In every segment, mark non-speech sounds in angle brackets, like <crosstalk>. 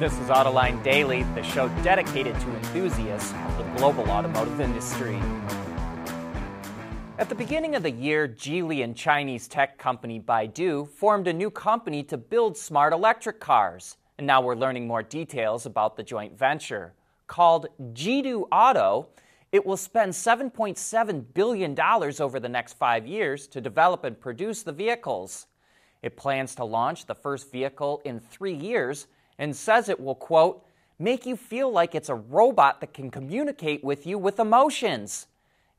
This is Autoline Daily, the show dedicated to enthusiasts of the global automotive industry. At the beginning of the year, Geely and Chinese tech company Baidu formed a new company to build smart electric cars. And now we're learning more details about the joint venture. Called Jidu Auto, it will spend $7.7 billion over the next five years to develop and produce the vehicles. It plans to launch the first vehicle in three years and says it will, quote, make you feel like it's a robot that can communicate with you with emotions.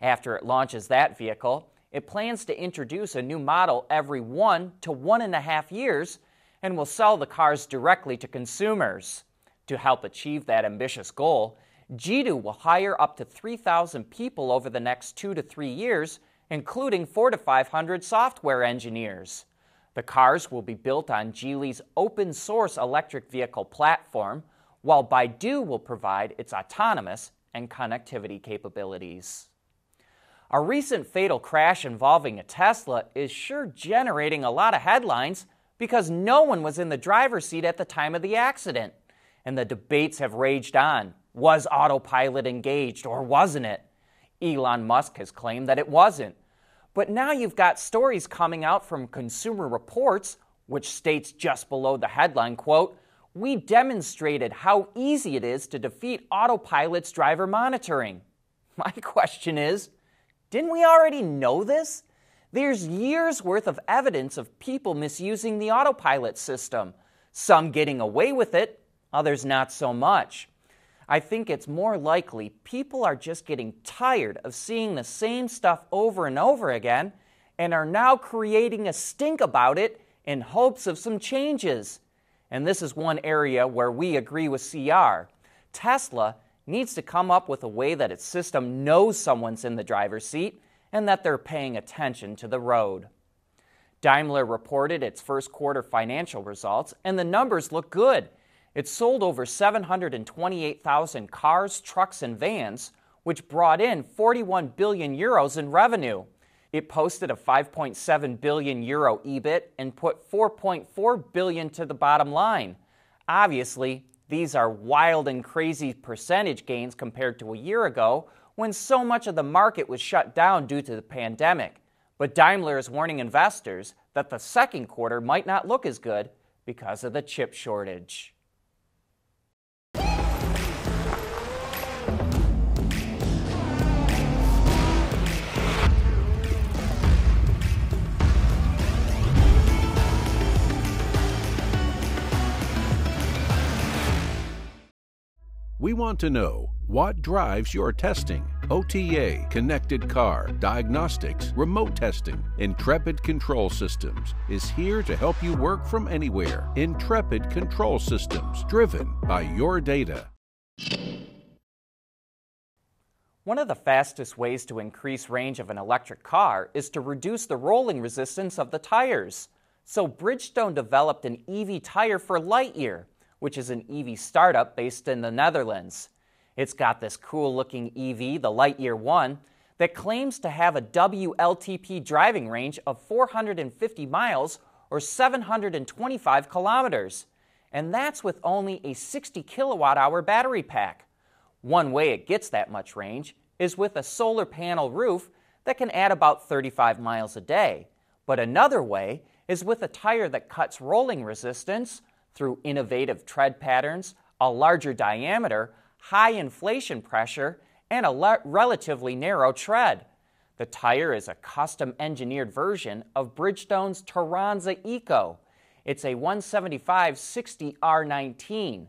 After it launches that vehicle, it plans to introduce a new model every one to one and a half years and will sell the cars directly to consumers. To help achieve that ambitious goal, Jidu will hire up to 3,000 people over the next two to three years, including four to 500 software engineers. The cars will be built on Geely's open source electric vehicle platform, while Baidu will provide its autonomous and connectivity capabilities. A recent fatal crash involving a Tesla is sure generating a lot of headlines because no one was in the driver's seat at the time of the accident. And the debates have raged on. Was autopilot engaged or wasn't it? Elon Musk has claimed that it wasn't. But now you've got stories coming out from Consumer Reports, which states just below the headline quote, we demonstrated how easy it is to defeat autopilot's driver monitoring. <laughs> My question is, didn't we already know this? There's years worth of evidence of people misusing the autopilot system, some getting away with it, others not so much. I think it's more likely people are just getting tired of seeing the same stuff over and over again and are now creating a stink about it in hopes of some changes. And this is one area where we agree with CR. Tesla needs to come up with a way that its system knows someone's in the driver's seat and that they're paying attention to the road. Daimler reported its first quarter financial results, and the numbers look good. It sold over 728,000 cars, trucks, and vans, which brought in 41 billion euros in revenue. It posted a 5.7 billion euro EBIT and put 4.4 billion to the bottom line. Obviously, these are wild and crazy percentage gains compared to a year ago when so much of the market was shut down due to the pandemic. But Daimler is warning investors that the second quarter might not look as good because of the chip shortage. Want to know what drives your testing. OTA, connected car, diagnostics, remote testing. Intrepid Control Systems is here to help you work from anywhere. Intrepid Control Systems, driven by your data. One of the fastest ways to increase range of an electric car is to reduce the rolling resistance of the tires. So Bridgestone developed an EV tire for Lightyear which is an EV startup based in the Netherlands. It's got this cool looking EV, the Lightyear 1, that claims to have a WLTP driving range of 450 miles or 725 kilometers. And that's with only a 60 kilowatt hour battery pack. One way it gets that much range is with a solar panel roof that can add about 35 miles a day. But another way is with a tire that cuts rolling resistance through innovative tread patterns, a larger diameter, high inflation pressure, and a le- relatively narrow tread. The tire is a custom engineered version of Bridgestone's Turanza Eco. It's a 175 60 R19.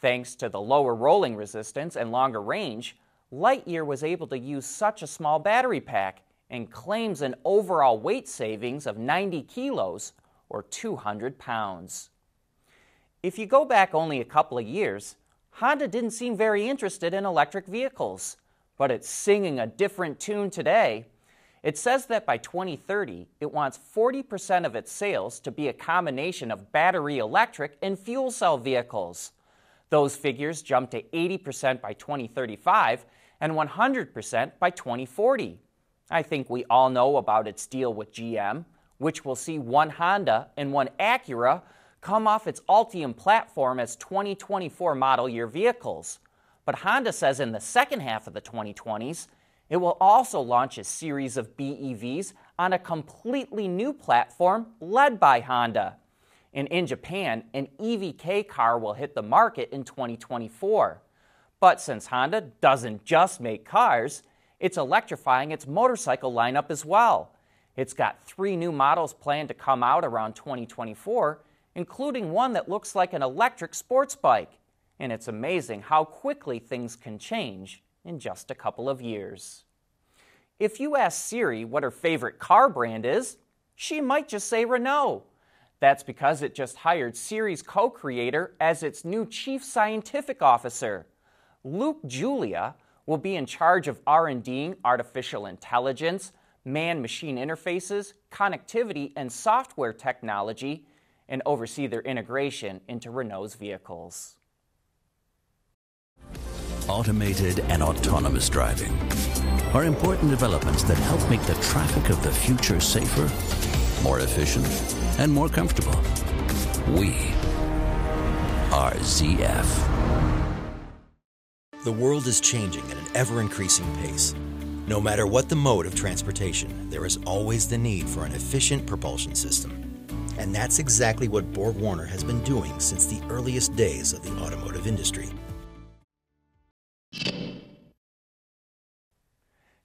Thanks to the lower rolling resistance and longer range, Lightyear was able to use such a small battery pack and claims an overall weight savings of 90 kilos or 200 pounds. If you go back only a couple of years, Honda didn't seem very interested in electric vehicles, but it's singing a different tune today. It says that by 2030, it wants 40% of its sales to be a combination of battery electric and fuel cell vehicles. Those figures jump to 80% by 2035 and 100% by 2040. I think we all know about its deal with GM, which will see one Honda and one Acura come off its Ultium platform as 2024 model year vehicles. But Honda says in the second half of the 2020s, it will also launch a series of BEVs on a completely new platform led by Honda. And in Japan, an EVK car will hit the market in 2024. But since Honda doesn't just make cars, it's electrifying its motorcycle lineup as well. It's got three new models planned to come out around 2024, including one that looks like an electric sports bike. And it's amazing how quickly things can change in just a couple of years. If you ask Siri what her favorite car brand is, she might just say Renault. That's because it just hired Siri's co creator as its new chief scientific officer. Luc Julia will be in charge of R&Ding artificial intelligence, man-machine interfaces, connectivity, and software technology, and oversee their integration into Renault's vehicles. Automated and autonomous driving are important developments that help make the traffic of the future safer, more efficient, and more comfortable. We are ZF. The world is changing at an ever increasing pace. No matter what the mode of transportation, there is always the need for an efficient propulsion system. And that's exactly what Borg Warner has been doing since the earliest days of the automotive industry.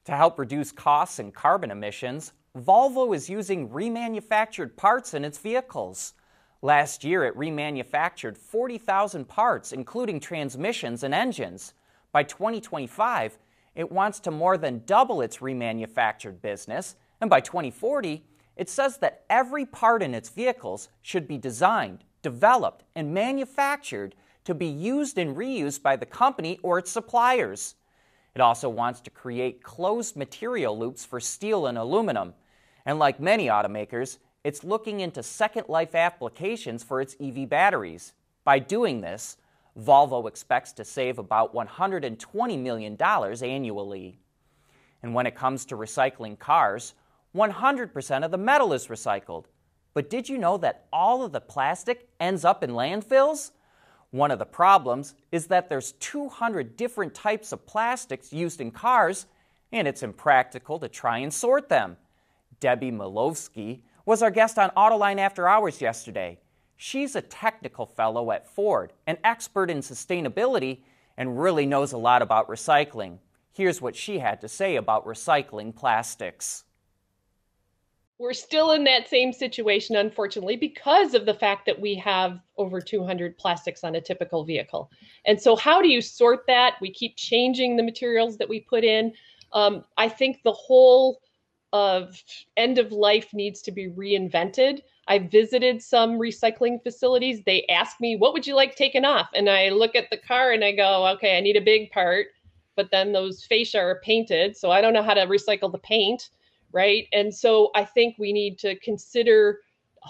To help reduce costs and carbon emissions, Volvo is using remanufactured parts in its vehicles. Last year, it remanufactured 40,000 parts, including transmissions and engines. By 2025, it wants to more than double its remanufactured business, and by 2040, it says that every part in its vehicles should be designed, developed, and manufactured to be used and reused by the company or its suppliers. It also wants to create closed material loops for steel and aluminum. And like many automakers, it's looking into second life applications for its EV batteries. By doing this, Volvo expects to save about $120 million annually. And when it comes to recycling cars, 100% of the metal is recycled. But did you know that all of the plastic ends up in landfills? One of the problems is that there's 200 different types of plastics used in cars, and it's impractical to try and sort them. Debbie Mielewski was our guest on Autoline After Hours yesterday. She's a technical fellow at Ford, an expert in sustainability, and really knows a lot about recycling. Here's what she had to say about recycling plastics. We're still in that same situation, unfortunately, because of the fact that we have over 200 plastics on a typical vehicle. And so, how do you sort that? We keep changing the materials that we put in. Um, I think the whole of end of life needs to be reinvented. I visited some recycling facilities. They ask me, What would you like taken off? And I look at the car and I go, Okay, I need a big part. But then those fascia are painted. So I don't know how to recycle the paint. Right. And so I think we need to consider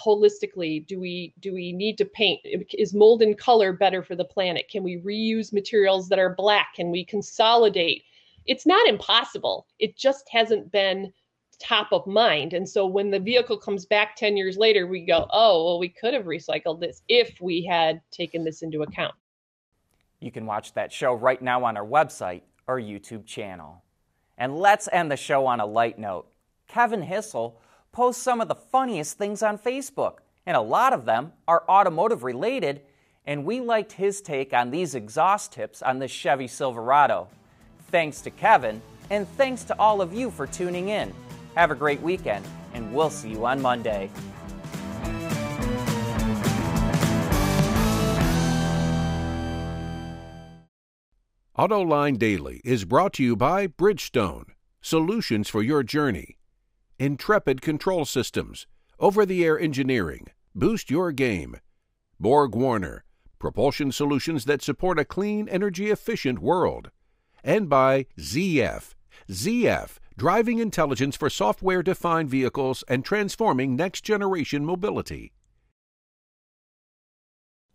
holistically do we do we need to paint is mold and color better for the planet can we reuse materials that are black can we consolidate it's not impossible it just hasn't been top of mind. And so when the vehicle comes back 10 years later, we go, oh, well, we could have recycled this if we had taken this into account. You can watch that show right now on our website or YouTube channel. And let's end the show on a light note. Kevin Hissel posts some of the funniest things on Facebook, and a lot of them are automotive related, and we liked his take on these exhaust tips on the Chevy Silverado. Thanks to Kevin, and thanks to all of you for tuning in. Have a great weekend, and we'll see you on Monday. AutoLine Daily is brought to you by Bridgestone, solutions for your journey. Intrepid Control Systems, over the air engineering, boost your game. Borg Warner, propulsion solutions that support a clean, energy efficient world. And by ZF. ZF driving intelligence for software defined vehicles and transforming next generation mobility.